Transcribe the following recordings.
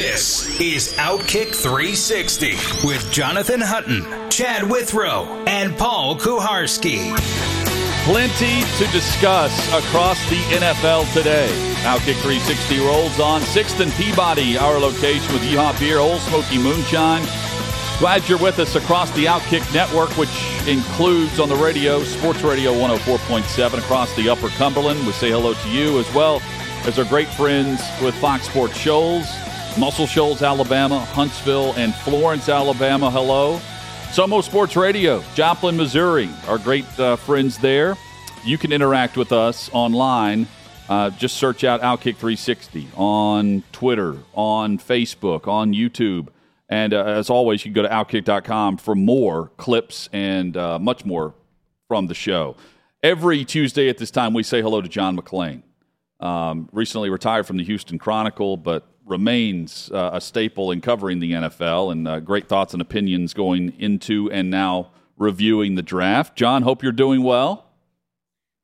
This is Outkick 360 with Jonathan Hutton, Chad Withrow, and Paul Kuharsky. Plenty to discuss across the NFL today. Outkick 360 rolls on 6th and Peabody, our location with Yeehaw Beer, Ole Smoky Moonshine. Glad you're with us across the Outkick network, which includes on the radio, Sports Radio 104.7 across the Upper Cumberland. We say hello to you as well as our great friends with Fox Sports Shoals, Muscle Shoals, Alabama, Huntsville, and Florence, Alabama. Hello. Somo Sports Radio, Joplin, Missouri, our great uh, friends there. You can interact with us online. Uh, just search out Outkick 360 on Twitter, on Facebook, on YouTube. And uh, as always, you can go to outkick.com for more clips and uh, much more from the show. Every Tuesday at this time, we say hello to John McClain. Um, recently retired from the Houston Chronicle, but remains uh, a staple in covering the NFL and uh, great thoughts and opinions going into and now reviewing the draft. John, hope you're doing well.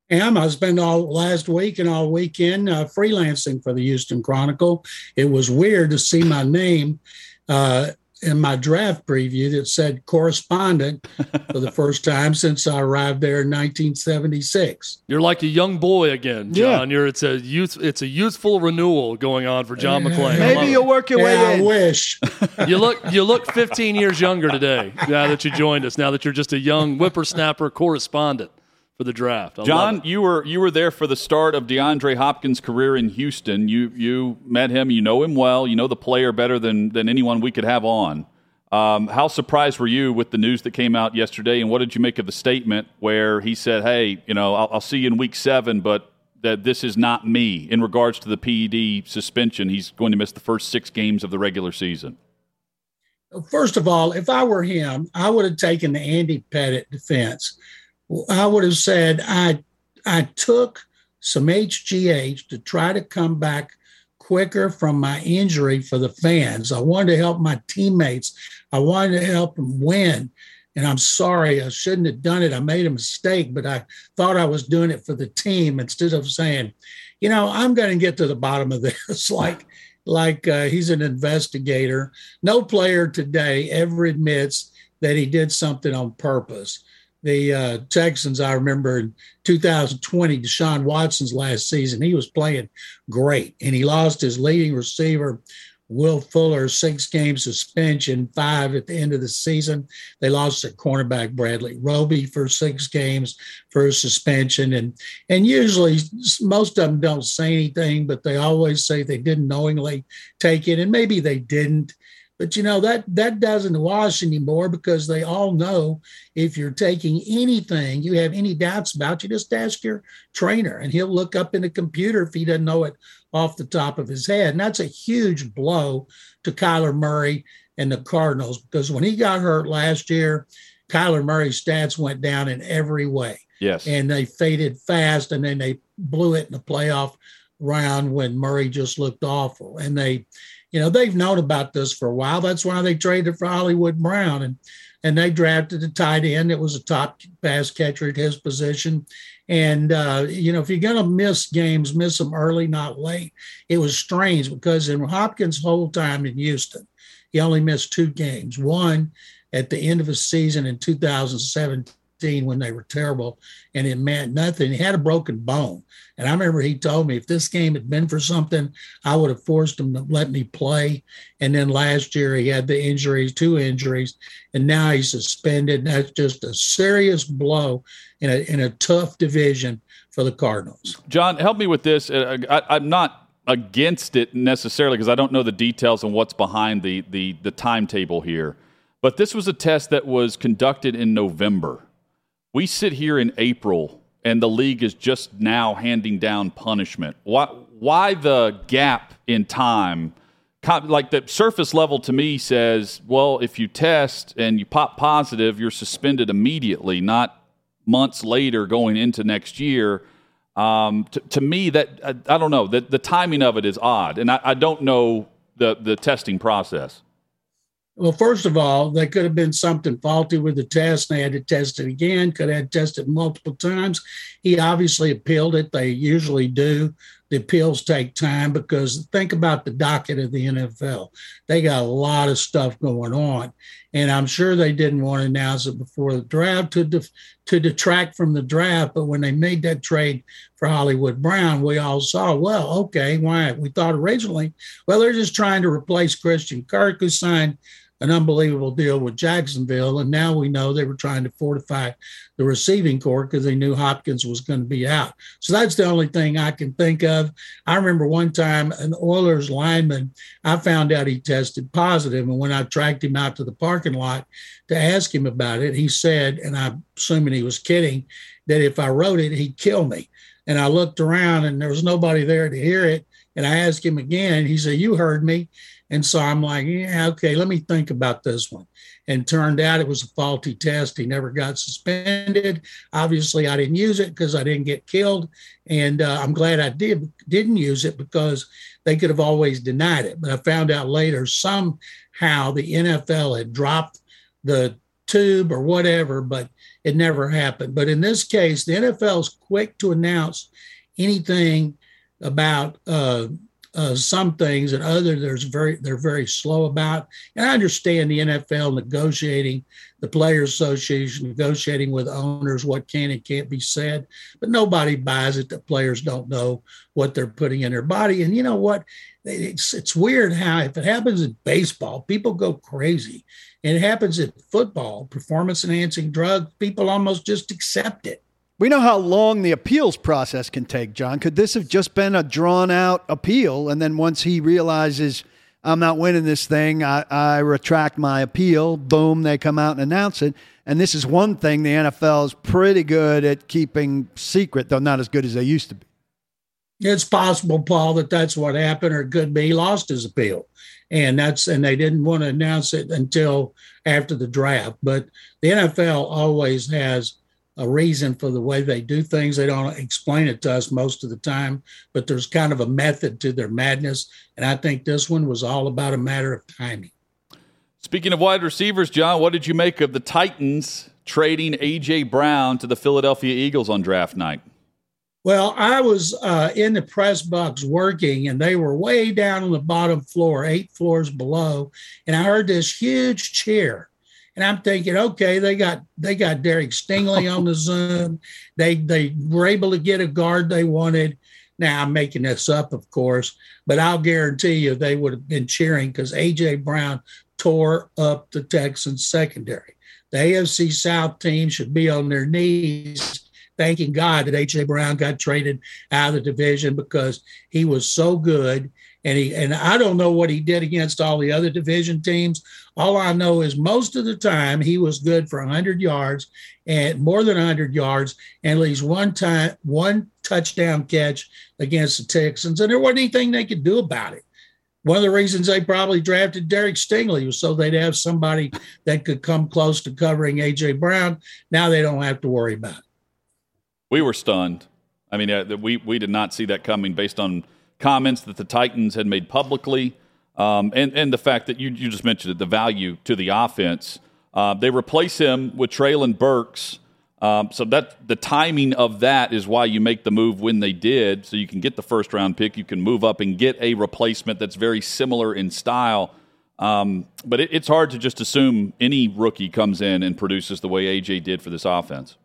Am I spent all last week and all weekend uh, freelancing for the Houston Chronicle. It was weird to see my name uh, in my draft preview that said correspondent for the first time since I arrived there in 1976. You're like a young boy again, John. Yeah. You're it's a youth it's a youthful renewal going on for John McClain. Maybe you'll work your yeah, way in. I wish. you look you look 15 years younger today now that you joined us. Now that you're just a young whippersnapper correspondent for the draft. I John, you were you were there for the start of DeAndre Hopkins' career in Houston. You you met him, you know him well, you know the player better than than anyone we could have on. Um, how surprised were you with the news that came out yesterday, and what did you make of the statement where he said, "Hey, you know, I'll, I'll see you in Week Seven, but that this is not me in regards to the PED suspension. He's going to miss the first six games of the regular season." First of all, if I were him, I would have taken the Andy Pettitte defense I would have said I I took some HGH to try to come back quicker from my injury for the fans. I wanted to help my teammates. I wanted to help them win. And I'm sorry, I shouldn't have done it. I made a mistake, but I thought I was doing it for the team instead of saying, you know, I'm going to get to the bottom of this. like, like uh, he's an investigator. No player today ever admits that he did something on purpose the uh, Texans, I remember in 2020, Deshaun Watson's last season, he was playing great and he lost his leading receiver, Will Fuller, six game suspension, five at the end of the season. They lost their cornerback Bradley Roby for six games for a suspension. And and usually most of them don't say anything, but they always say they didn't knowingly take it. And maybe they didn't. But you know that that doesn't wash anymore because they all know if you're taking anything you have any doubts about, you just ask your trainer and he'll look up in the computer if he doesn't know it off the top of his head. And that's a huge blow to Kyler Murray and the Cardinals because when he got hurt last year, Kyler Murray's stats went down in every way. Yes. And they faded fast and then they blew it in the playoff round when Murray just looked awful. And they you know, they've known about this for a while. That's why they traded for Hollywood Brown and and they drafted a tight end that was a top pass catcher at his position. And uh, you know, if you're gonna miss games, miss them early, not late. It was strange because in Hopkins' whole time in Houston, he only missed two games. One at the end of his season in 2017 when they were terrible and it meant nothing. He had a broken bone. And I remember he told me if this game had been for something, I would have forced him to let me play. And then last year he had the injuries, two injuries, and now he's suspended. And that's just a serious blow in a, in a tough division for the Cardinals. John, help me with this. Uh, I, I'm not against it necessarily because I don't know the details and what's behind the, the, the timetable here. But this was a test that was conducted in November. We sit here in April and the league is just now handing down punishment. Why, why the gap in time like the surface level to me says, well, if you test and you pop positive, you're suspended immediately, not months later going into next year. Um, to, to, me, that I, I, don't know. The, the timing of it is odd, and I, I don't know the the testing process. Well, first of all, there could have been something faulty with the test. and They had to test it again, could have tested multiple times. He obviously appealed it. They usually do. The appeals take time because think about the docket of the NFL. They got a lot of stuff going on. And I'm sure they didn't want to announce it before the draft to, de- to detract from the draft. But when they made that trade for Hollywood Brown, we all saw, well, okay, why? We thought originally, well, they're just trying to replace Christian Kirk, who signed an unbelievable deal with Jacksonville. And now we know they were trying to fortify the receiving corps because they knew Hopkins was going to be out. So that's the only thing I can think of. I remember one time an Oilers lineman, I found out he tested positive, And when I tracked him out to the parking lot to ask him about it, he said, and I'm assuming he was kidding, that if I wrote it, he'd kill me. And I looked around and there was nobody there to hear it. And I asked him again. He said, You heard me. And so I'm like, yeah, okay, let me think about this one. And turned out it was a faulty test. He never got suspended. Obviously, I didn't use it because I didn't get killed. And uh, I'm glad I did didn't use it because they could have always denied it. But I found out later somehow the NFL had dropped the tube or whatever, but it never happened. But in this case, the NFL is quick to announce anything about uh, uh, some things and other there's very they're very slow about. And I understand the NFL negotiating, the Players Association negotiating with owners what can and can't be said, but nobody buys it that players don't know what they're putting in their body. And you know what? It's it's weird how if it happens in baseball, people go crazy. And it happens in football, performance enhancing drugs, people almost just accept it. We know how long the appeals process can take, John. Could this have just been a drawn out appeal? And then once he realizes I'm not winning this thing, I, I retract my appeal. Boom, they come out and announce it. And this is one thing the NFL is pretty good at keeping secret, though not as good as they used to be. It's possible, Paul, that that's what happened, or could be he lost his appeal, and that's and they didn't want to announce it until after the draft. But the NFL always has a reason for the way they do things. They don't explain it to us most of the time, but there's kind of a method to their madness. And I think this one was all about a matter of timing. Speaking of wide receivers, John, what did you make of the Titans trading A.J. Brown to the Philadelphia Eagles on draft night? Well, I was uh, in the press box working, and they were way down on the bottom floor, eight floors below. And I heard this huge cheer and I'm thinking, okay, they got they got Derek Stingley on the Zoom. They they were able to get a guard they wanted. Now I'm making this up, of course, but I'll guarantee you they would have been cheering because AJ Brown tore up the Texans secondary. The AFC South team should be on their knees thanking God that AJ Brown got traded out of the division because he was so good and he and I don't know what he did against all the other division teams. All I know is most of the time he was good for 100 yards and more than 100 yards and at least one time one touchdown catch against the Texans and there wasn't anything they could do about it. One of the reasons they probably drafted Derek Stingley was so they'd have somebody that could come close to covering AJ Brown. Now they don't have to worry about it. We were stunned. I mean, uh, we we did not see that coming based on comments that the Titans had made publicly, um, and and the fact that you you just mentioned it, the value to the offense. Uh, they replace him with Treylon Burks. Um, so that the timing of that is why you make the move when they did, so you can get the first round pick. You can move up and get a replacement that's very similar in style. Um, but it, it's hard to just assume any rookie comes in and produces the way AJ did for this offense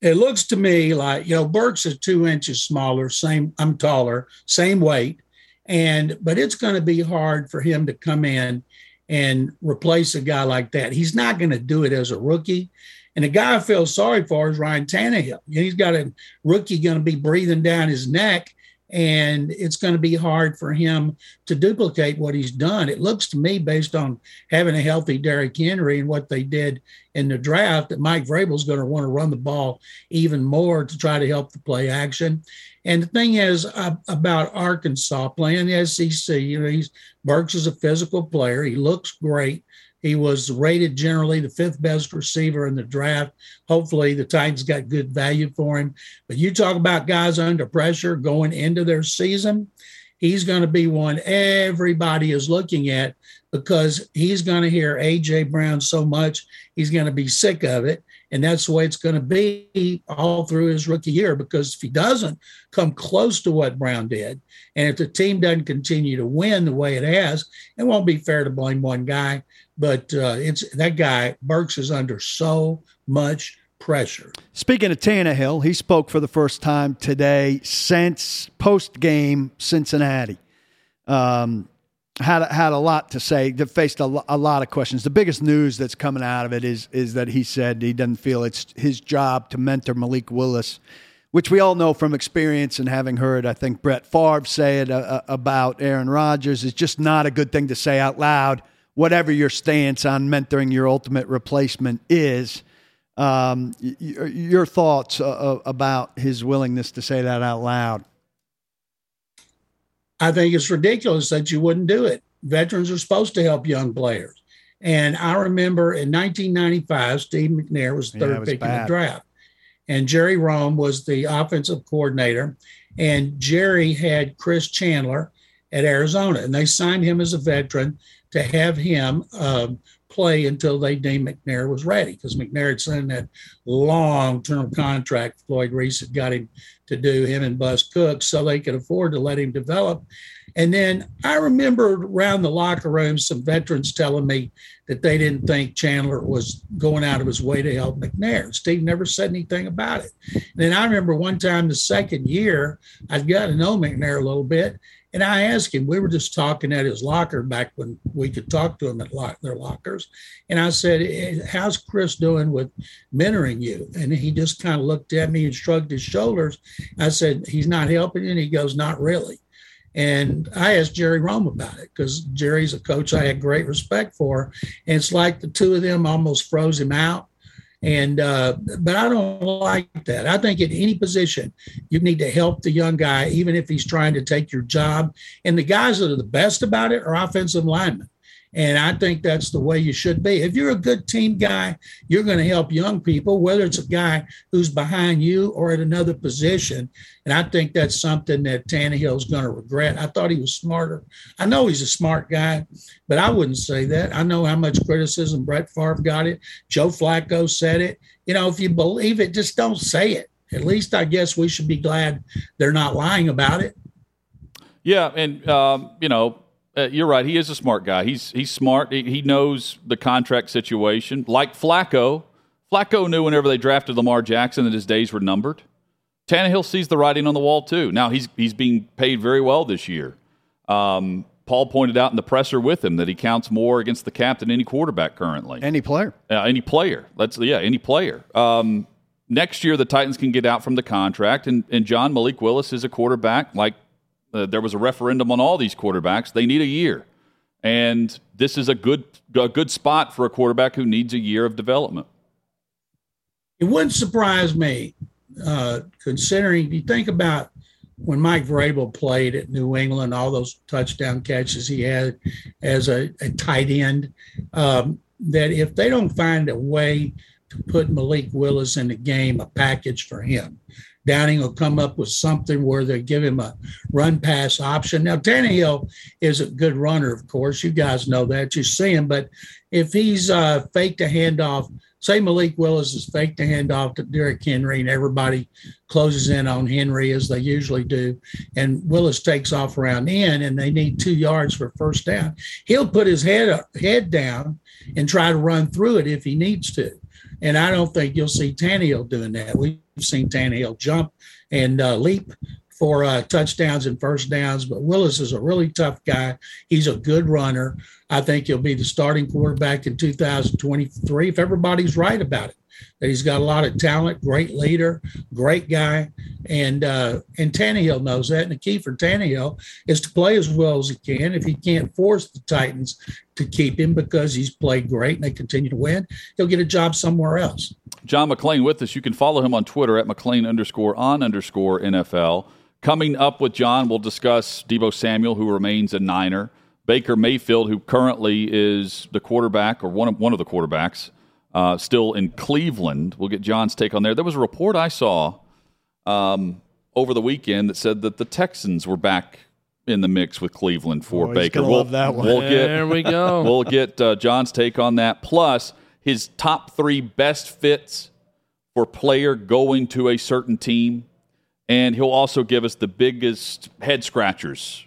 it looks to me like you know Burks is two inches smaller, same I'm taller, same weight, and but it's going to be hard for him to come in and replace a guy like that. He's not going to do it as a rookie. And the guy I feel sorry for is Ryan Tannehill. He's got a rookie going to be breathing down his neck, and it's going to be hard for him to duplicate what he's done. It looks to me, based on having a healthy Derrick Henry and what they did in the draft, that Mike Vrabel's going to want to run the ball even more to try to help the play action. And the thing is uh, about Arkansas playing the SEC, you know, he's Burks is a physical player. He looks great. He was rated generally the fifth best receiver in the draft. Hopefully, the Titans got good value for him. But you talk about guys under pressure going into their season, he's going to be one everybody is looking at because he's going to hear AJ Brown so much, he's going to be sick of it. And that's the way it's going to be all through his rookie year. Because if he doesn't come close to what Brown did, and if the team doesn't continue to win the way it has, it won't be fair to blame one guy. But uh, it's that guy Burks is under so much pressure. Speaking of Tannehill, he spoke for the first time today since post game Cincinnati. Um, had had a lot to say. That faced a, lot of questions. The biggest news that's coming out of it is is that he said he doesn't feel it's his job to mentor Malik Willis, which we all know from experience and having heard. I think Brett Favre say it uh, uh about Aaron Rodgers. is just not a good thing to say out loud whatever your stance on mentoring your ultimate replacement is. Um, your thoughts uh, uh, about his willingness to say that out loud? I think it's ridiculous that you wouldn't do it. Veterans are supposed to help young players. And I remember in 1995, Steve McNair was the third yeah, was pick bad. in the draft. And Jerry Rhome was the offensive coordinator. And Jerry had Chris Chandler at Arizona. And they signed him as a veteran to have him um, play until they deemed McNair was ready because McNair had signed that long term contract Floyd Reese had got him to do, him and Bus Cook, so they could afford to let him develop. And then I remember around the locker room some veterans telling me that they didn't think Chandler was going out of his way to help McNair. Steve never said anything about it. And then I remember one time the second year, I'd got to know McNair a little bit, and I asked him, we were just talking at his locker back when we could talk to him at lock, their lockers. And I said, eh, How's Chris doing with mentoring you? And he just kind of looked at me and shrugged his shoulders. I said, He's not helping. And he goes, Not really. And I asked Jerry Rhome about it because Jerry's a coach I had great respect for. And it's like the two of them almost froze him out. And uh, but I don't like that. I think in any position you need to help the young guy, even if he's trying to take your job. And the guys that are the best about it are offensive linemen. And I think that's the way you should be. If you're a good team guy, you're going to help young people, whether it's a guy who's behind you or at another position. And I think that's something that Tannehill's going to regret. I thought he was smarter. I know he's a smart guy, but I wouldn't say that. I know how much criticism Brett Favre got it. Joe Flacco said it. You know, if you believe it, just don't say it. At least I guess we should be glad they're not lying about it. Yeah, and um, you know, uh, you're right. He is a smart guy. He's he's smart. He, he, knows the contract situation. Like Flacco, Flacco knew whenever they drafted Lamar Jackson that his days were numbered. Tannehill sees the writing on the wall too. Now he's he's being paid very well this year. Um, Paul pointed out in the presser with him that he counts more against the cap than any quarterback currently. Any player. Uh, any player. Let's yeah, any player. Um, next year the Titans can get out from the contract, and, and John Malik Willis is a quarterback like uh, there was a referendum on all these quarterbacks. They need a year, and this is a good a good spot for a quarterback who needs a year of development. It wouldn't surprise me, uh, considering you think about when Mike Vrabel played at New England, all those touchdown catches he had as a, a tight end, um, that if they don't find a way to put Malik Willis in the game, a package for him, Downing will come up with something where they give him a run pass option. Now, Tannehill is a good runner, of course. You guys know that. You see him. But if he's uh, faked a handoff, say Malik Willis is faked a handoff to Derrick Henry and everybody closes in on Henry as they usually do, and Willis takes off around in and they need two yards for first down, he'll put his head, head down and try to run through it if he needs to. And I don't think you'll see Tannehill doing that. We've seen Tannehill jump and uh, leap for uh, touchdowns and first downs, but Willis is a really tough guy. He's a good runner. I think he'll be the starting quarterback in 2023 if everybody's right about it that he's got a lot of talent, great leader, great guy, and uh, and Tannehill knows that. And the key for Tannehill is to play as well as he can. If he can't force the Titans to keep him because he's played great and they continue to win, he'll get a job somewhere else. John McClain with us. You can follow him on Twitter at McClain underscore on underscore NFL. Coming up with John, we'll discuss Deebo Samuel, who remains a Niner. Baker Mayfield, who currently is the quarterback or one of, one of the quarterbacks, uh, still in Cleveland. We'll get John's take on there. There was a report I saw um, over the weekend that said that the Texans were back in the mix with Cleveland for Oh, Baker. We'll, love that one. we'll get There we go. we'll get uh, John's take on that. Plus, his top three best fits for player going to a certain team, and he'll also give us the biggest head scratchers,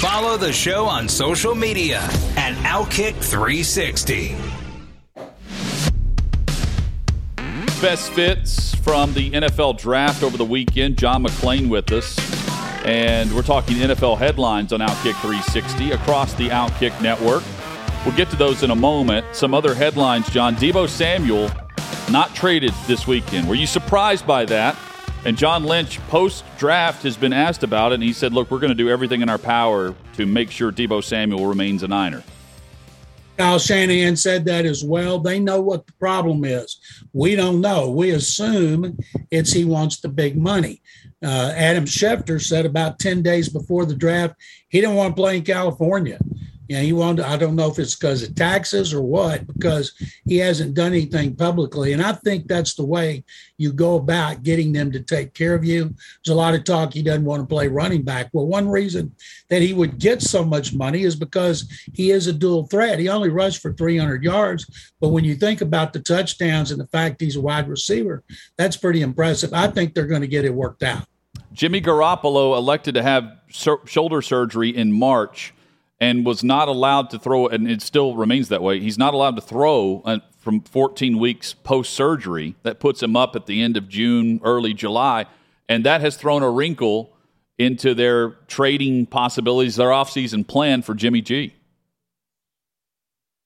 Follow the show on social media at Outkick 360. Best fits from the NFL draft over the weekend. John McClain with us. And we're talking NFL headlines on Outkick 360 across the Outkick network. We'll get to those in a moment. Some other headlines, John. Deebo Samuel not traded this weekend. Were you surprised by that? And John Lynch, post draft, has been asked about it, and he said, Look, we're going to do everything in our power to make sure Deebo Samuel remains a Niner. Kyle Shanahan said that as well. They know what the problem is. We don't know. We assume it's he wants the big money. Uh, Adam Schefter said about 10 days before the draft, he didn't want to play in California. You know, he wanted, I don't know if it's because of taxes or what, because he hasn't done anything publicly. And I think that's the way you go about getting them to take care of you. There's a lot of talk he doesn't want to play running back. Well, one reason that he would get so much money is because he is a dual threat. He only rushed for 300 yards. But when you think about the touchdowns and the fact he's a wide receiver, that's pretty impressive. I think they're going to get it worked out. Jimmy Garoppolo elected to have sur- shoulder surgery in March and was not allowed to throw, and it still remains that way. He's not allowed to throw uh, from 14 weeks post surgery. That puts him up at the end of June, early July, and that has thrown a wrinkle into their trading possibilities, their offseason plan for Jimmy G.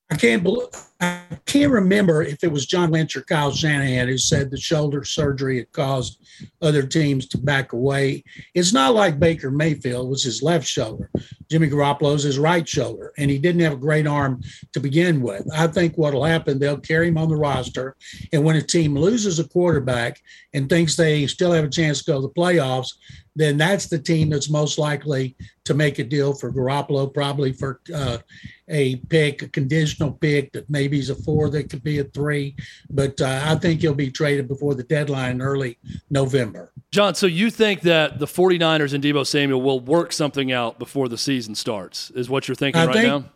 I can't believe, I can't remember if it was John Lynch or Kyle Shanahan who said the shoulder surgery had caused other teams to back away. It's not like Baker Mayfield was his left shoulder. Jimmy Garoppolo's his right shoulder, and he didn't have a great arm to begin with. I think what'll happen, they'll carry him on the roster, and when a team loses a quarterback and thinks they still have a chance to go to the playoffs, then that's the team that's most likely to make a deal for Garoppolo, probably for uh, a pick, a conditional pick that maybe is a four, that could be a three. But uh, I think he'll be traded before the deadline in early November. John, so you think that the 49ers and Deebo Samuel will work something out before the season starts, is what you're thinking I right think- now?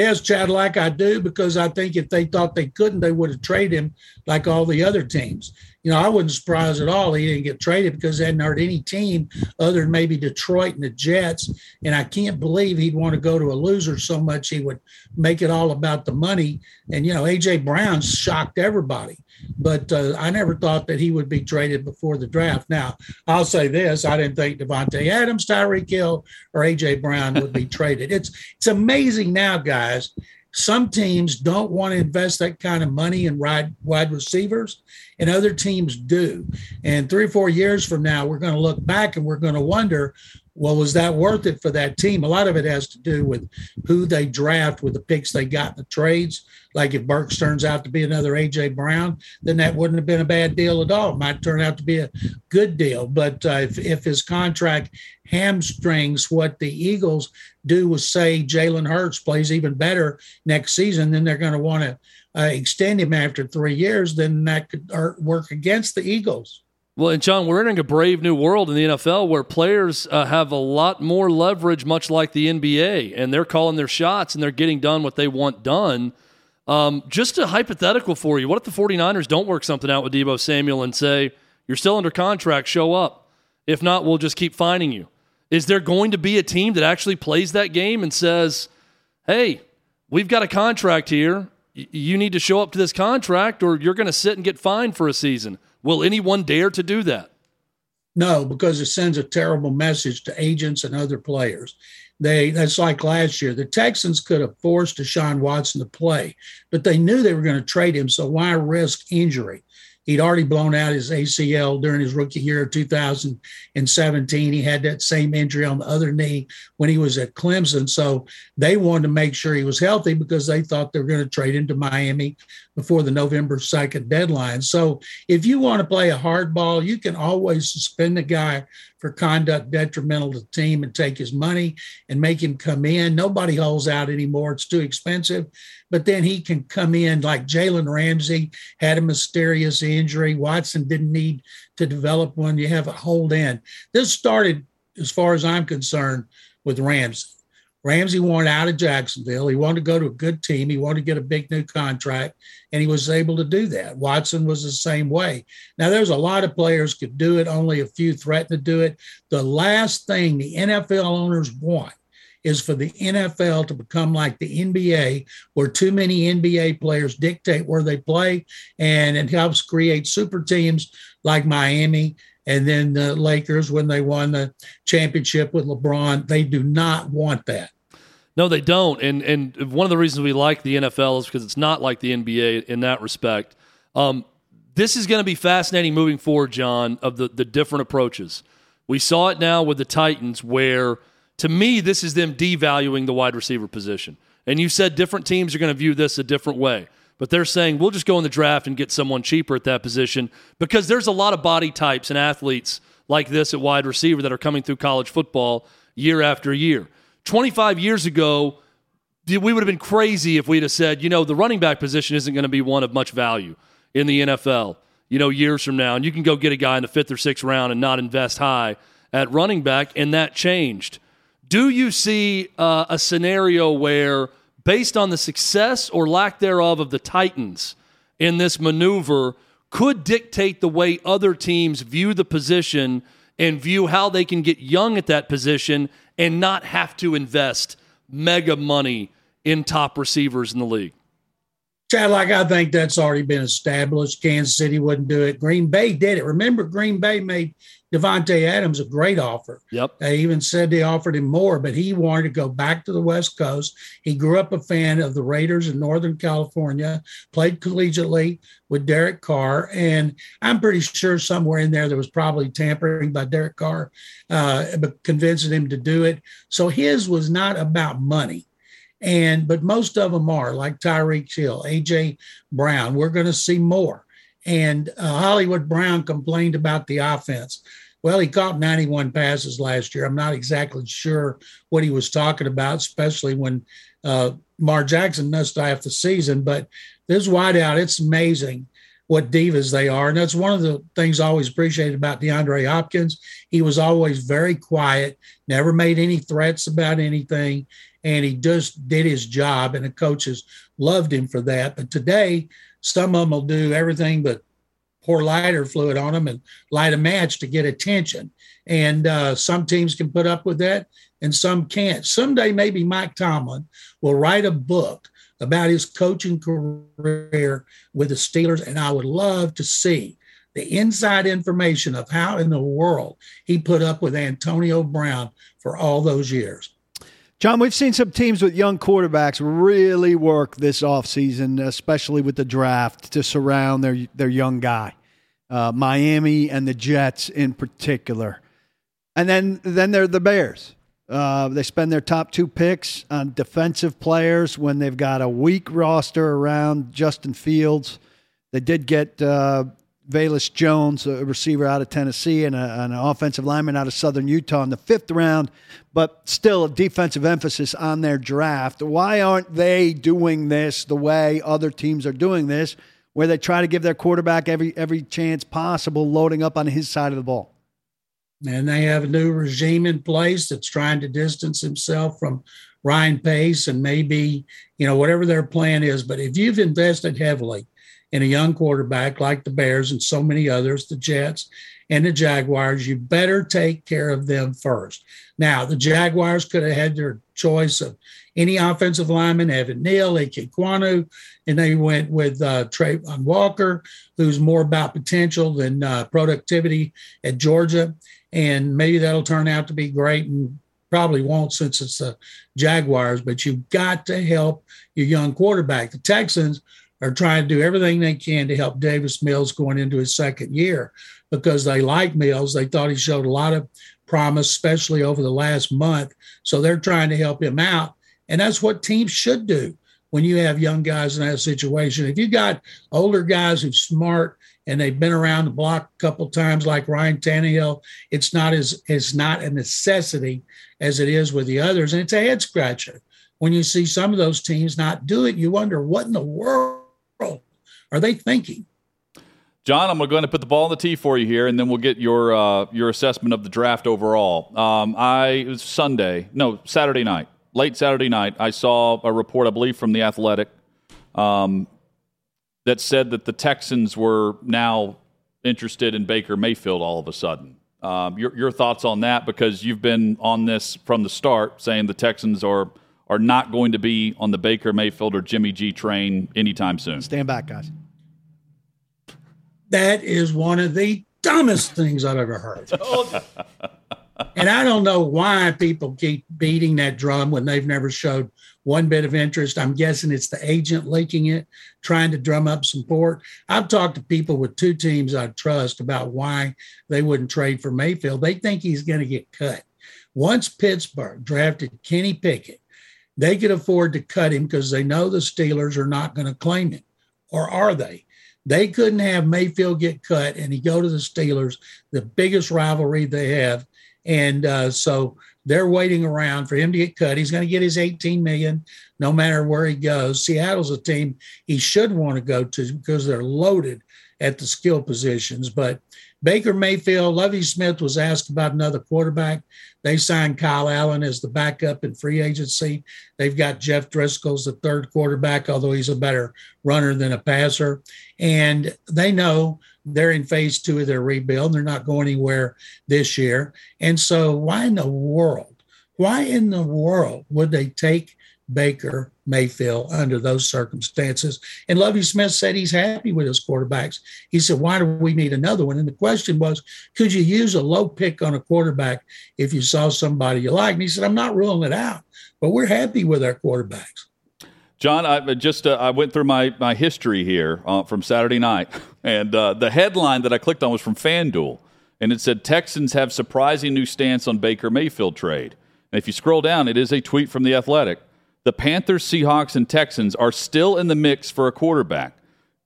Yes, Chad, like I do, because I think if they thought they couldn't, they would have traded him like all the other teams. You know, I wasn't surprised at all he didn't get traded because they hadn't hurt any team other than maybe Detroit and the Jets. And I can't believe he'd want to go to a loser so much he would make it all about the money. And, you know, A.J. Brown shocked everybody. But uh, I never thought that he would be traded before the draft. Now, I'll say this I didn't think Davante Adams, Tyreek Hill, or A.J. Brown would be traded. It's, it's amazing now, guys. Some teams don't want to invest that kind of money in wide, wide receivers, and other teams do. And three or four years from now, we're going to look back and we're going to wonder well, was that worth it for that team? A lot of it has to do with who they draft with the picks they got in the trades. Like if Burks turns out to be another AJ Brown, then that wouldn't have been a bad deal at all. It might turn out to be a good deal. But uh, if, if his contract hamstrings what the Eagles do was say Jalen Hurts plays even better next season, then they're going to want to uh, extend him after three years, then that could work against the Eagles. Well, and John, we're entering a brave new world in the NFL where players uh, have a lot more leverage, much like the NBA, and they're calling their shots and they're getting done what they want done. Um, just a hypothetical for you. What if the 49ers don't work something out with Deebo Samuel and say, you're still under contract, show up? If not, we'll just keep finding you. Is there going to be a team that actually plays that game and says, hey, we've got a contract here. You need to show up to this contract or you're going to sit and get fined for a season? Will anyone dare to do that? No, because it sends a terrible message to agents and other players. They that's like last year. The Texans could have forced Deshaun Watson to play, but they knew they were going to trade him. So why risk injury? He'd already blown out his ACL during his rookie year of 2017. He had that same injury on the other knee when he was at Clemson. So they wanted to make sure he was healthy because they thought they were going to trade him to Miami before the November 2nd deadline. So if you want to play a hard ball, you can always suspend the guy for conduct detrimental to the team and take his money and make him come in. Nobody holds out anymore. It's too expensive. But then he can come in like Jalen Ramsey had a mysterious injury. Watson didn't need to develop one. You have a hold in. This started, as far as I'm concerned, with Ramsey. Ramsey wanted out of Jacksonville. He wanted to go to a good team. He wanted to get a big new contract, and he was able to do that. Watson was the same way. Now, there's a lot of players could do it. Only a few threatened to do it. The last thing the NFL owners want is for the NFL to become like the NBA, where too many NBA players dictate where they play, and it helps create super teams like Miami and then the Lakers when they won the championship with LeBron. They do not want that. No, they don't. And and one of the reasons we like the NFL is because it's not like the NBA in that respect. Um, this is going to be fascinating moving forward, John, of the, the different approaches. We saw it now with the Titans, where to me, this is them devaluing the wide receiver position. And you said different teams are going to view this a different way but they're saying we'll just go in the draft and get someone cheaper at that position because there's a lot of body types and athletes like this at wide receiver that are coming through college football year after year. 25 years ago, we would have been crazy if we'd have said, you know, the running back position isn't going to be one of much value in the NFL, you know, years from now. And you can go get a guy in the fifth or sixth round and not invest high at running back, and that changed. Do you see uh, a scenario where based on the success or lack thereof of the Titans in this maneuver, could dictate the way other teams view the position and view how they can get young at that position and not have to invest mega money in top receivers in the league. Chad, like I think that's already been established. Kansas City wouldn't do it. Green Bay did it. Remember, Green Bay made Davante Adams a great offer. Yep. They even said they offered him more, but he wanted to go back to the West Coast. He grew up a fan of the Raiders in Northern California, played collegiately with Derek Carr, and I'm pretty sure somewhere in there there was probably tampering by Derek Carr, uh, but convincing him to do it. So his was not about money. And but most of them are like Tyreek Hill, AJ Brown. We're going to see more. And uh, Hollywood Brown complained about the offense. Well, he caught 91 passes last year. I'm not exactly sure what he was talking about, especially when uh, Mar Jackson missed half the season. But this wideout, it's amazing what divas they are. And that's one of the things I always appreciated about DeAndre Hopkins. He was always very quiet, never made any threats about anything and he just did his job, and the coaches loved him for that. But today, some of them will do everything but pour lighter fluid on them and light a match to get attention. And uh, some teams can put up with that, and some can't. Someday, maybe Mike Tomlin will write a book about his coaching career with the Steelers, and I would love to see the inside information of how in the world he put up with Antonio Brown for all those years. John, we've seen some teams with young quarterbacks really work this offseason, especially with the draft, to surround their their young guy. Uh, Miami and the Jets in particular. And then then they're the Bears. Uh, they spend their top two picks on defensive players when they've got a weak roster around Justin Fields. They did get uh, Velus Jones, a receiver out of Tennessee, and a, an offensive lineman out of Southern Utah in the fifth round, but still a defensive emphasis on their draft. Why aren't they doing this the way other teams are doing this, where they try to give their quarterback every every chance possible, loading up on his side of the ball? And they have a new regime in place that's trying to distance himself from Ryan Pace and maybe, you know, whatever their plan is. But if you've invested heavily in a young quarterback like the Bears and so many others, the Jets and the Jaguars, you better take care of them first. Now, the Jaguars could have had their choice of any offensive lineman, Evan Neal, Ike Ekwonu, and they went with uh, Travon Walker, who's more about potential than uh, productivity at Georgia and maybe that'll turn out to be great and probably won't since it's the Jaguars, but you've got to help your young quarterback. The Texans are trying to do everything they can to help Davis Mills going into his second year because they like Mills. They thought he showed a lot of promise, especially over the last month. So they're trying to help him out. And that's what teams should do when you have young guys in that situation. If you got older guys who's smart and they've been around the block a couple times, like Ryan Tannehill. It's not as it's not a necessity as it is with the others, and it's a head scratcher when you see some of those teams not do it. You wonder what in the world are they thinking. John, I'm going to put the ball on the tee for you here, and then we'll get your uh, your assessment of the draft overall. Um, I it was Sunday, no Saturday night, late Saturday night. I saw a report, I believe, from the Athletic. Um, that said that the Texans were now interested in Baker Mayfield all of a sudden. Um, your, your thoughts on that? Because you've been on this from the start, saying the Texans are are not going to be on the Baker Mayfield or Jimmy G train anytime soon. Stand back, guys. That is one of the dumbest things I've ever heard. and I don't know why people keep beating that drum when they've never showed one bit of interest. I'm guessing it's the agent leaking it, trying to drum up support. I've talked to people with two teams I trust about why they wouldn't trade for Mayfield. They think he's going to get cut. Once Pittsburgh drafted Kenny Pickett, they could afford to cut him because they know the Steelers are not going to claim him. Or are they? They couldn't have Mayfield get cut and he go to the Steelers, the biggest rivalry they have. And uh, so they're waiting around for him to get cut. He's going to get his 18 million no matter where he goes. Seattle's a team he should want to go to because they're loaded at the skill positions. But Baker Mayfield, Lovie Smith was asked about another quarterback. They signed Kyle Allen as the backup in free agency. They've got Jeff Driskel's the third quarterback, although he's a better runner than a passer. And they know they're in phase two of their rebuild. They're not going anywhere this year. And so, why in the world, why in the world would they take Baker Mayfield under those circumstances? And Lovie Smith said he's happy with his quarterbacks. He said, Why do we need another one? And the question was, could you use a low pick on a quarterback if you saw somebody you like? And he said, I'm not ruling it out, but we're happy with our quarterbacks. John, I just uh, I went through my my history here uh, from Saturday night, and uh, the headline that I clicked on was from FanDuel, and it said Texans have surprising new stance on Baker Mayfield trade. And if you scroll down, it is a tweet from the Athletic. The Panthers, Seahawks, and Texans are still in the mix for a quarterback.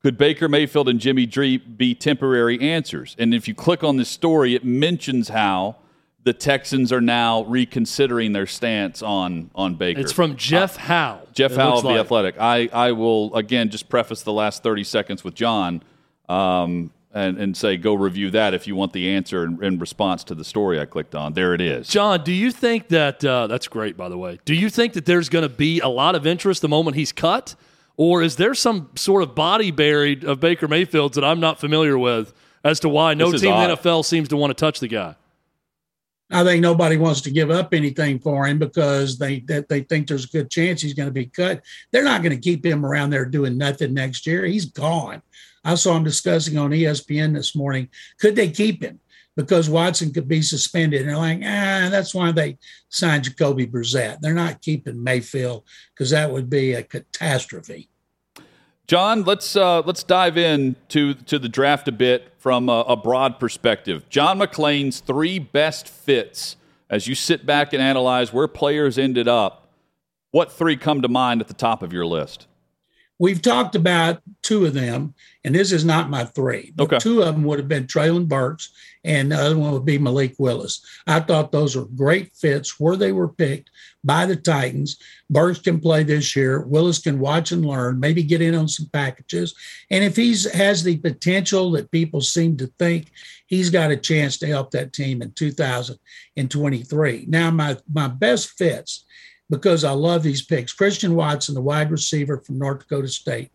Could Baker Mayfield and Jimmy G be temporary answers? And if you click on this story, it mentions how the Texans are now reconsidering their stance on on Baker. It's from Jeff uh, Howe. Jeff Howe of the. Athletic. I I will again just preface the last thirty seconds with John, um, and and say go review that if you want the answer in, in, response to the story I clicked on. There it is. John, do you think that uh, that's great? By the way, do you think that there's going to be a lot of interest the moment he's cut, or is there some sort of body buried of Baker Mayfield's that I'm not familiar with as to why no team in the NFL seems to want to touch the guy? I think nobody wants to give up anything for him because they that they think there's a good chance he's going to be cut. They're not going to keep him around there doing nothing next year. He's gone. I saw him discussing on ESPN this morning. Could they keep him? Because Watson could be suspended. And they're like, ah, that's why they signed Jacoby Brissett. They're not keeping Mayfield because that would be a catastrophe. John, let's uh, let's dive in to to the draft a bit from a, a broad perspective. John McClain's three best fits as you sit back and analyze where players ended up. What three come to mind at the top of your list? We've talked about two of them, and this is not my three. Okay. Two of them would have been Treylon Burks, and the other one would be Malik Willis. I thought those were great fits where they were picked by the Titans. Burks can play this year. Willis can watch and learn, maybe get in on some packages. And if he's has the potential that people seem to think, he's got a chance to help that team in 2023. Now, my my best fits because I love these picks. Christian Watson, the wide receiver from North Dakota State,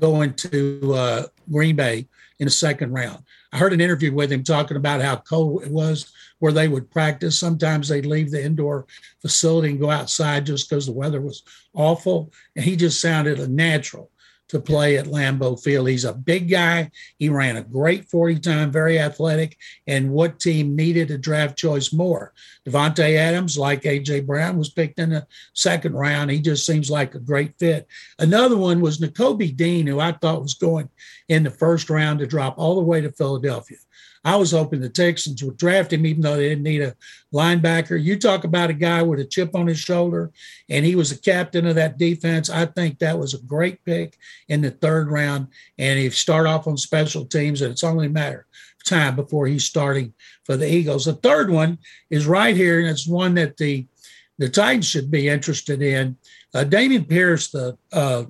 going to uh, Green Bay in the second round. I heard an interview with him talking about how cold it was where they would practice. Sometimes they'd leave the indoor facility and go outside just because the weather was awful. And he just sounded a natural to play at Lambeau Field. He's a big guy. He ran a great 40 time, very athletic. And what team needed a draft choice more? Davante Adams, like AJ Brown, was picked in the second round. He just seems like a great fit. Another one was Nakobe Dean, who I thought was going in the first round to drop all the way to Philadelphia. I was hoping the Texans would draft him, even though they didn't need a linebacker. You talk about a guy with a chip on his shoulder, and he was the captain of that defense. I think that was a great pick in the third round. And if start off on special teams, and it's only a matter of time before he's starting for the Eagles. The third one is right here, and it's one that the the Titans should be interested in. Uh, Dameon Pierce, the uh,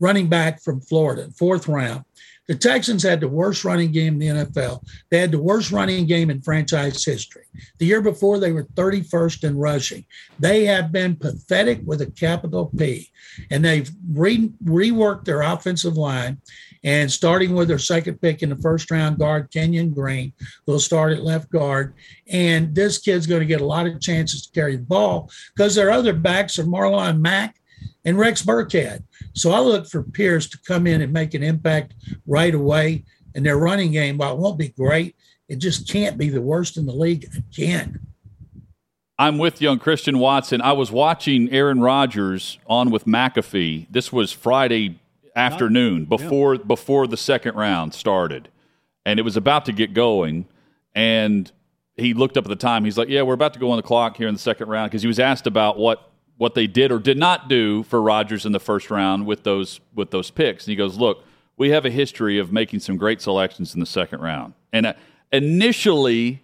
running back from Florida, fourth round. The Texans had the worst running game in the NFL. They had the worst running game in franchise history. The year before, they were 31st in rushing. They have been pathetic with a capital P, and they've re- reworked their offensive line. And starting with their second pick in the first round guard, Kenyon Green, will start at left guard. And this kid's going to get a lot of chances to carry the ball because their other backs are Marlon Mack and Rex Burkhead. So I look for Pierce to come in and make an impact right away. And their running game, while it won't be great, it just can't be the worst in the league again. I'm with you on Christian Watson. I was watching Aaron Rodgers on with McAfee. This was Friday afternoon before before the second round started, and it was about to get going. And he looked up at the time. He's like, "Yeah, we're about to go on the clock here in the second round," because he was asked about what what they did or did not do for Rodgers in the first round with those with those picks. And he goes, "Look, we have a history of making some great selections in the second round." And uh, initially,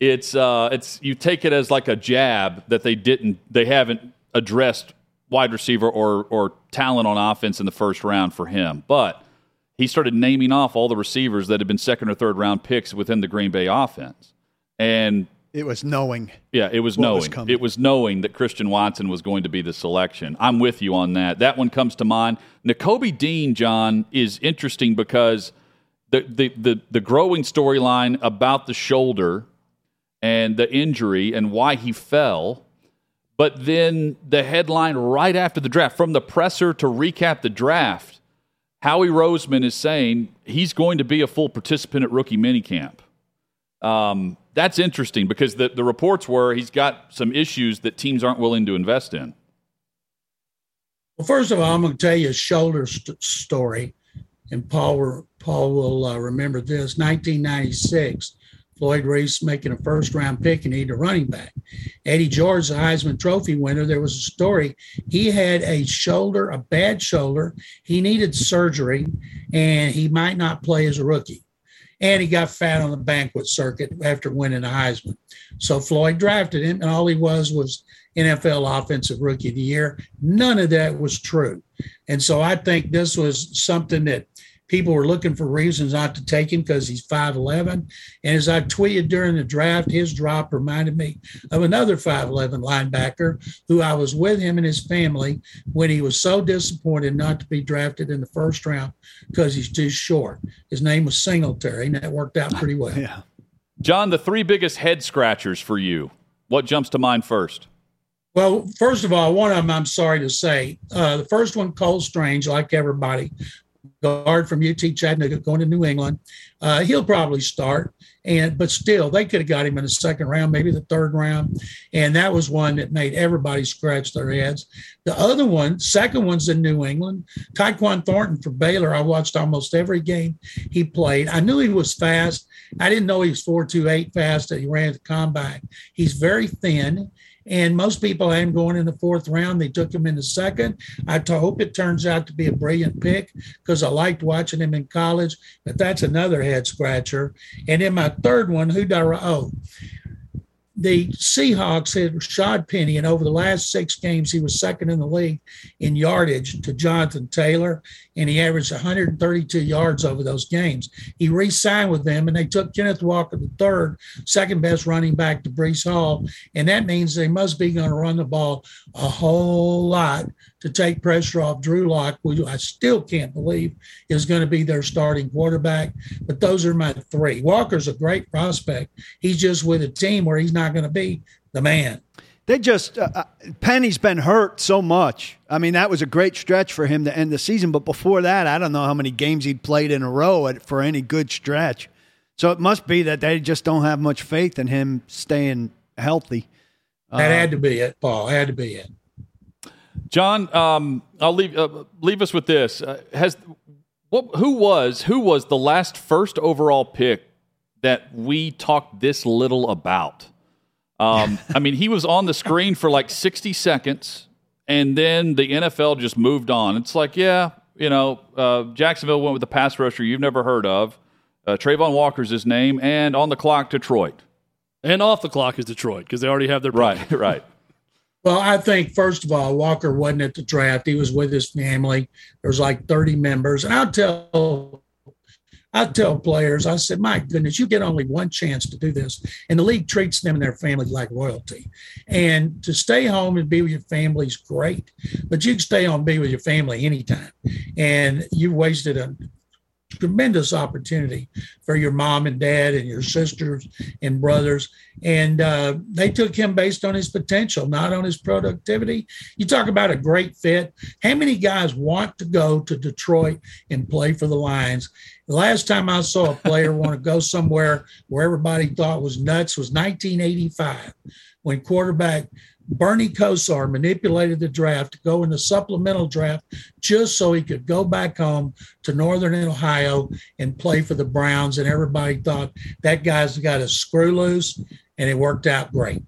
it's uh, it's you take it as like a jab that they didn't they haven't addressed wide receiver or or talent on offense in the first round for him, but he started naming off all the receivers that had been second or third round picks within the Green Bay offense, and It was knowing. yeah, it was knowing was it was knowing that Christian Watson was going to be the selection. I'm with you on that. That one comes to mind. Nakobe Dean, John, is interesting because the the the, the growing storyline about the shoulder and the injury and why he fell. But then the headline right after the draft, from the presser to recap the draft, Howie Roseman is saying he's going to be a full participant at rookie minicamp. Um, that's interesting because the, the reports were he's got some issues that teams aren't willing to invest in. Well, first of all, I'm going to tell you a shoulder st- story, and Paul will- Paul will uh, remember this. 1996, Floyd Reese making a first round pick and needed a running back. Eddie George, the Heisman Trophy winner, there was a story. He had a shoulder, a bad shoulder. He needed surgery, and he might not play as a rookie. And he got fat on the banquet circuit after winning the Heisman. So Floyd drafted him, and all he was was NFL Offensive Rookie of the Year. None of that was true. And so I think this was something that people were looking for reasons not to take him because he's 5'11. And as I tweeted during the draft, his drop reminded me of another 5'11 linebacker who I was with him and his family when he was so disappointed not to be drafted in the first round because he's too short. His name was Singletary, and that worked out pretty well. Yeah. John, the three biggest head scratchers for you. What jumps to mind first? Well, first of all, one of them I'm sorry to say. Uh, the first one, Cole Strange, like everybody, guard from UT Chattanooga going to New England. Uh, he'll probably start, and but still, they could have got him in the second round, maybe the third round, and that was one that made everybody scratch their heads. The other one, second one's in New England. Tyquan Thornton for Baylor. I watched almost every game he played. I knew he was fast. I didn't know he was four two eight fast. That he ran the combine. He's very thin. And most people had him going in the fourth round. They took him in the second. I hope it turns out to be a brilliant pick because I liked watching him in college. But that's another head scratcher. And then my third one, who I oh, the Seahawks had Rashaad Penny, and over the last six games, he was second in the league in yardage to Jonathan Taylor, and he averaged 132 yards over those games. He re signed with them, and they took Kenneth Walker, the third, second best running back to Breece Hall, and that means they must be going to run the ball a whole lot to take pressure off Drew Lock, who I still can't believe is going to be their starting quarterback. But those are my three. Walker's a great prospect. He's just with a team where he's not going to be the man. They just uh, uh, Penny's been hurt so much. I mean, that was a great stretch for him to end the season. But before that, I don't know how many games he'd played in a row for any good stretch. So it must be that they just don't have much faith in him staying healthy. That uh, had to be it, Paul. Had to be it. John, um, I'll leave uh, leave us with this. Uh, has what? Who was who was the last first overall pick that we talked this little about? Um, I mean, he was on the screen for like sixty seconds, and then the NFL just moved on. It's like, yeah, you know, uh, Jacksonville went with the pass rusher you've never heard of. Uh, Travon Walker's his name, and on the clock, Detroit. And off the clock is Detroit because they already have their right, right. Well, I think first of all, Walker wasn't at the draft. He was with his family. There was like 30 members. And I'll tell I tell players, I said, my goodness, you get only one chance to do this. And the league treats them and their family like royalty. And to stay home and be with your family is great, but you can stay home and be with your family anytime. And you wasted a tremendous opportunity for your mom and dad and your sisters and brothers. And uh, they took him based on his potential, not on his productivity. You talk about a great fit. How many guys want to go to Detroit and play for the Lions? The last time I saw a player want to go somewhere where everybody thought was nuts was 1985 when quarterback Bernie Kosar manipulated the draft to go in the supplemental draft just so he could go back home to Northern Ohio and play for the Browns. And everybody thought that guy's got a screw loose, and it worked out great.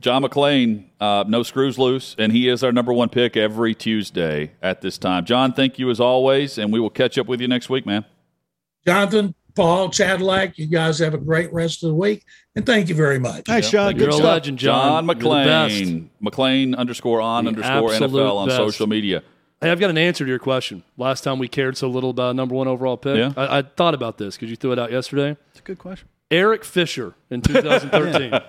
John McClain, uh, no screws loose, and he is our number one pick every Tuesday at this time. John, thank you as always, and we will catch up with you next week, man. Jonathan, Paul, Chadlack, you guys have a great rest of the week. And thank you very much. Thanks, Sean. You're a legend, John. John McClain. McClain underscore on the underscore NFL on best. social media. Hey, I've got an answer to your question. Last time we cared so little about a number one overall pick. Yeah. I, I thought about this because you threw it out yesterday. It's a good question. Eric Fisher in 2013.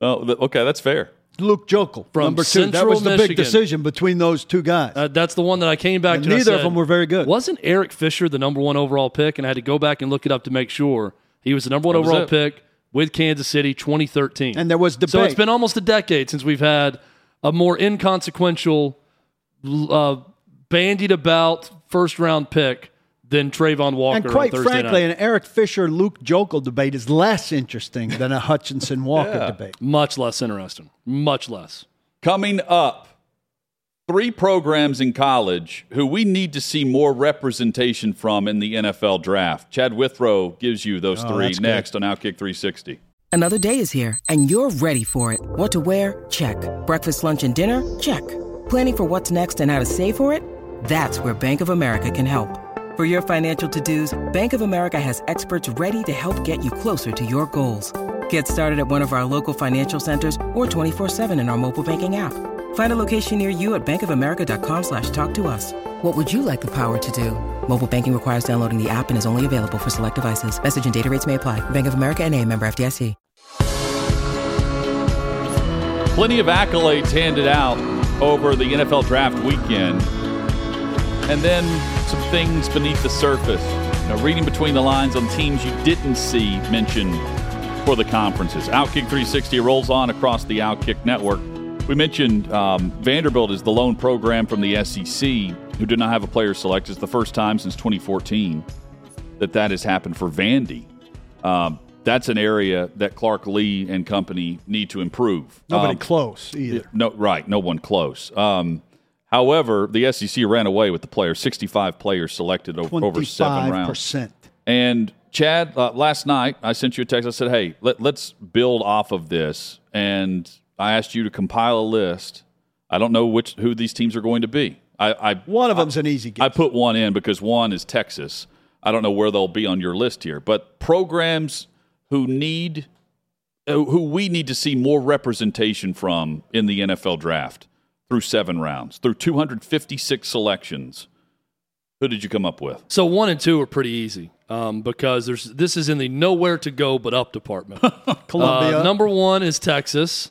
oh, okay, that's fair. Luke Joeckel from number two. Central that was the Michigan. big decision between those two guys. Uh, that's the one that I came back And to. and I neither of them were very good. Wasn't Eric Fisher the number one overall pick? And I had to go back and look it up to make sure he was the number one That overall pick with Kansas City, 2013. And there was debate. So it's been almost a decade since we've had a more inconsequential, uh, bandied about first round pick than Travon Walker. and quite on Thursday frankly, night. an Eric Fisher Luke Joeckel debate is less interesting than a Hutchinson Walker Yeah. debate. much less interesting. Much less. Coming up, three programs in college who we need to see more representation from in the NFL draft. Chad Withrow gives you those Oh, three that's good. next on Outkick 360. Another day is here, and you're ready for it. What to wear? Check. Breakfast, lunch, and dinner? Check. Planning for what's next and how to save for it? That's where Bank of America can help. For your financial to-dos, Bank of America has experts ready to help get you closer to your goals. Get started at one of our local financial centers or 24-7 in our mobile banking app. Find a location near you at bankofamerica.com slash talk to us. What would you like the power to do? Mobile banking requires downloading the app and is only available for select devices. Message and data rates may apply. Bank of America and a member FDIC. Plenty of accolades handed out over the NFL draft weekend. And then some things beneath the surface. You know, reading between the lines on teams you didn't see mentioned for the conferences. Outkick 360 rolls on across the Outkick network. We mentioned um, Vanderbilt is the lone program from the SEC who did not have a player selected. It's the first time since 2014 that that has happened for Vandy. Um, that's an area that Clark Lea and company need to improve. Nobody Um, close either. no, right. No one close. Um, however, the SEC ran away with the players. 65 players selected over seven rounds. And Chad, uh, last night I sent you a text. I said, "Hey, let, let's build off of this." And I asked you to compile a list. I don't know which who these teams are going to be. I, I One of them's an easy I put one in because one is Texas. I don't know where they'll be on your list here, but programs who need uh, who we need to see more representation from in the NFL draft through seven rounds, through 256 selections. Who did you come up with? So one and two are pretty easy um, because there's this is in the nowhere to go but up department. Columbia. Uh, number one is Texas,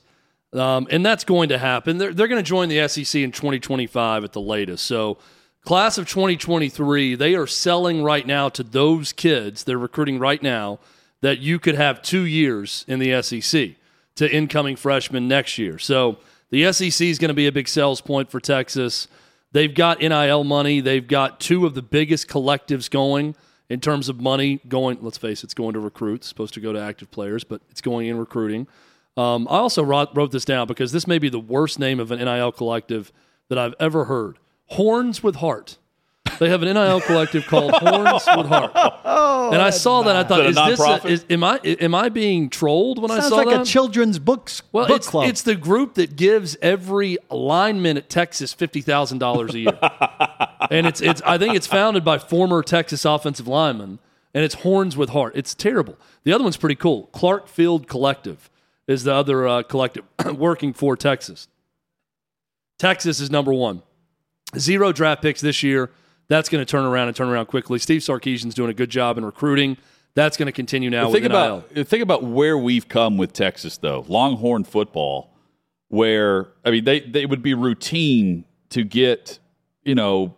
um, and that's going to happen. They're, they're going to join the SEC in 2025 at the latest. So, class of 2023, they are selling right now to those kids. They're recruiting right now that you could have two years in the SEC to incoming freshmen next year. So, the SEC is going to be a big sales point for Texas. They've got NIL money. They've got two of the biggest collectives going in terms of money going. Let's face it, it's going to recruits. supposed to go to active players, but it's going in recruiting. Um, I also wrote, wrote this down because this may be the worst name of an NIL collective that I've ever heard. Horns with Heart. They have an NIL collective called Horns with Heart. and I saw that. I thought, Is is this? A, is, am I am I being trolled when I Sounds saw like that? a children's books Well, book it's, club. it's the group that gives every lineman at Texas fifty thousand dollars a year, and it's it's. I think it's founded by former Texas offensive linemen, and it's Horns with Heart. It's terrible. The other one's pretty cool. Clark Field Collective is the other uh, collective working for Texas. Texas is number one. Zero draft picks this year. That's going to turn around and turn around quickly. Steve Sarkisian's doing a good job in recruiting. That's going to continue now think NIL. about think about where we've come with Texas though. Longhorn football, where I mean they they would be routine to get, you know,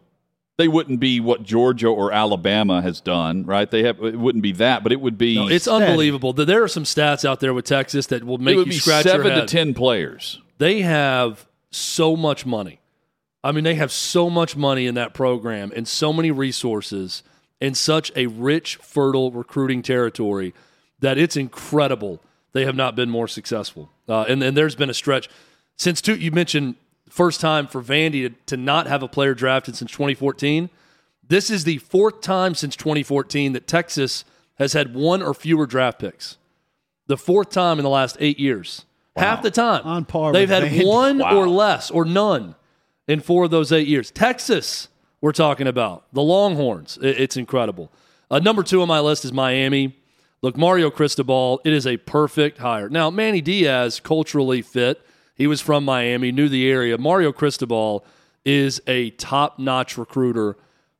they wouldn't be what Georgia or Alabama has done, right? They have it wouldn't be that, but it would be It's Steady. unbelievable. That There are some stats out there with Texas that will make it would you be scratch seven your to ten players. They have so much money. I mean, they have so much money in that program and so many resources and such a rich, fertile recruiting territory that it's incredible they have not been more successful. Uh, and then there's been a stretch since two. You mentioned first time for Vandy to, to not have a player drafted since 2014. This is the fourth time since 2014 that Texas has had one or fewer draft picks. The fourth time in the last eight years. Half the time. On par They've had Vandy. one Wow. or less or none in four of those eight years. Texas, we're talking about. The Longhorns. It's incredible. Uh, number two on my list is Miami. Look, Mario Cristobal, it is a perfect hire. Now, Manny Diaz, culturally fit. He was from Miami, knew the area. Mario Cristobal is a top notch recruiter,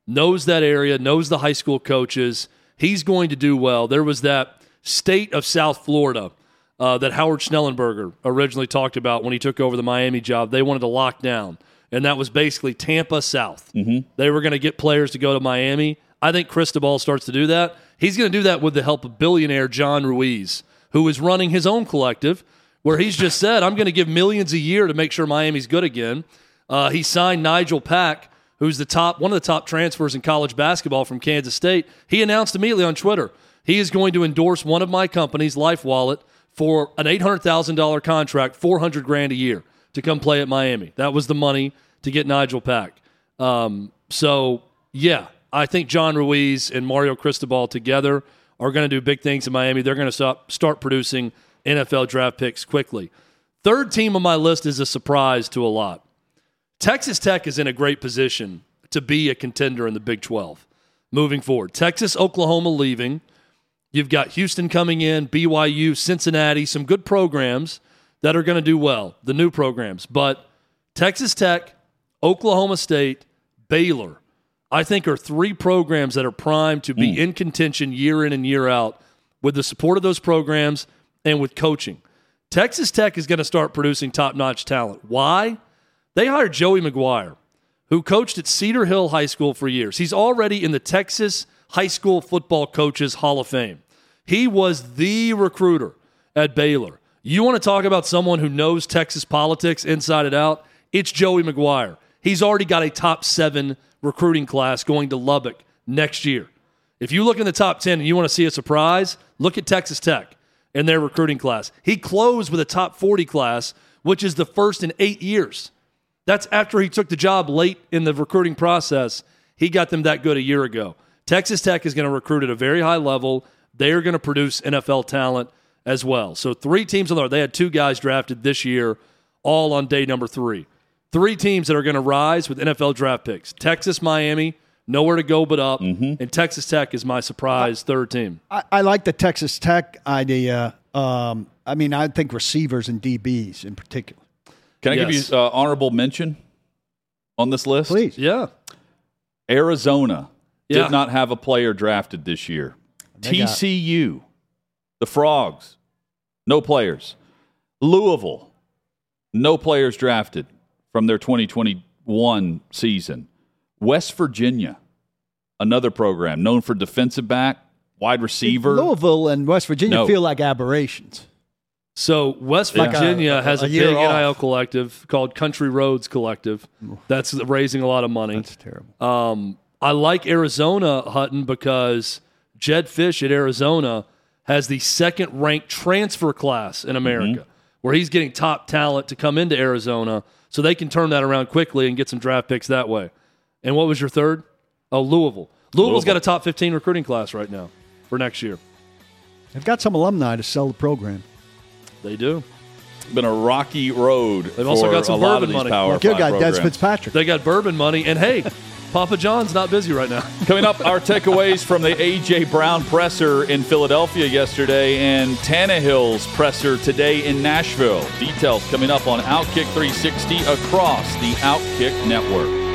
knows that area, knows the high school coaches. He's going to do well. There was that state of South Florida uh, that Howard Schnellenberger originally talked about when he took over the Miami job. They wanted to lock down, and that was basically Tampa South. Mm-hmm. They were going to get players to go to Miami. I think Cristobal starts to do that. He's going to do that with the help of billionaire John Ruiz, who is running his own collective, where he's just said, I'm going to give millions a year to make sure Miami's good again. Uh, he signed Nigel Pack, who's the top one of the top transfers in college basketball from Kansas State. He announced immediately on Twitter he is going to endorse one of my companies, Life Wallet, for an eight hundred thousand dollar contract, four hundred grand a year to come play at Miami. That was the money to get Nigel Pack. Um, so yeah, I think John Ruiz and Mario Cristobal together are going to do big things in Miami. They're going to start start producing NFL draft picks quickly. Third team on my list is a surprise to a lot. Texas Tech is in a great position to be a contender in the Big 12 moving forward. Texas, Oklahoma leaving. You've got Houston coming in, BYU, Cincinnati, some good programs that are going to do well, the new programs. But Texas Tech, Oklahoma State, Baylor, I think are three programs that are primed to be hmm. in contention year in and year out with the support of those programs and with coaching. Texas Tech is going to start producing top notch talent. Why? They hired Joey McGuire, who coached at Cedar Hill High School for years. He's already in the Texas High School Football Coaches Hall of Fame. He was the recruiter at Baylor. You want to talk about someone who knows Texas politics inside and out? It's Joey McGuire. He's already got a top seven recruiting class going to Lubbock next year. If you look in the top 10 and you want to see a surprise, look at Texas Tech and their recruiting class. He closed with a top 40 class, which is the first in eight years. That's after he took the job late in the recruiting process. He got them that good a year ago. Texas Tech is going to recruit at a very high level. They are going to produce NFL talent as well. So three teams on there. They had two guys drafted this year, all on day number three. Three teams that are going to rise with NFL draft picks: Texas, Miami, nowhere to go but up, and Texas Tech is my surprise third team. I, I like the Texas Tech idea. Um, I mean, I think receivers and DBs in particular. Can I Yes. give you uh, honorable mention on this list? Please. Yeah, Arizona Yeah. did not have a player drafted this year. They got- TCU, the Frogs, no players. Louisville, no players drafted from their 2021 season. West Virginia, another program known for defensive back, wide receiver. Louisville and West Virginia No. feel like aberrations. So West Like a- Virginia a- has a, a year big off. NIL collective called Country Roads Collective. That's raising a lot of money. That's terrible. Um, I like Arizona Hutton because Jedd Fisch at Arizona has the second ranked transfer class in America, where he's getting top talent to come into Arizona, so they can turn that around quickly and get some draft picks that way. And what was your third? Oh, Louisville. Louisville's got a top 15 recruiting class right now for next year. They've got some alumni to sell the program. They do. been a rocky road. They've also got some bourbon money. Power Like your guy, Des. Fitzpatrick. They got bourbon money, and hey, Papa John's not busy right now. Coming up, our takeaways from the A.J. Brown presser in Philadelphia yesterday and Tannehill's presser today in Nashville. Details coming up on Outkick 360 across the Outkick network.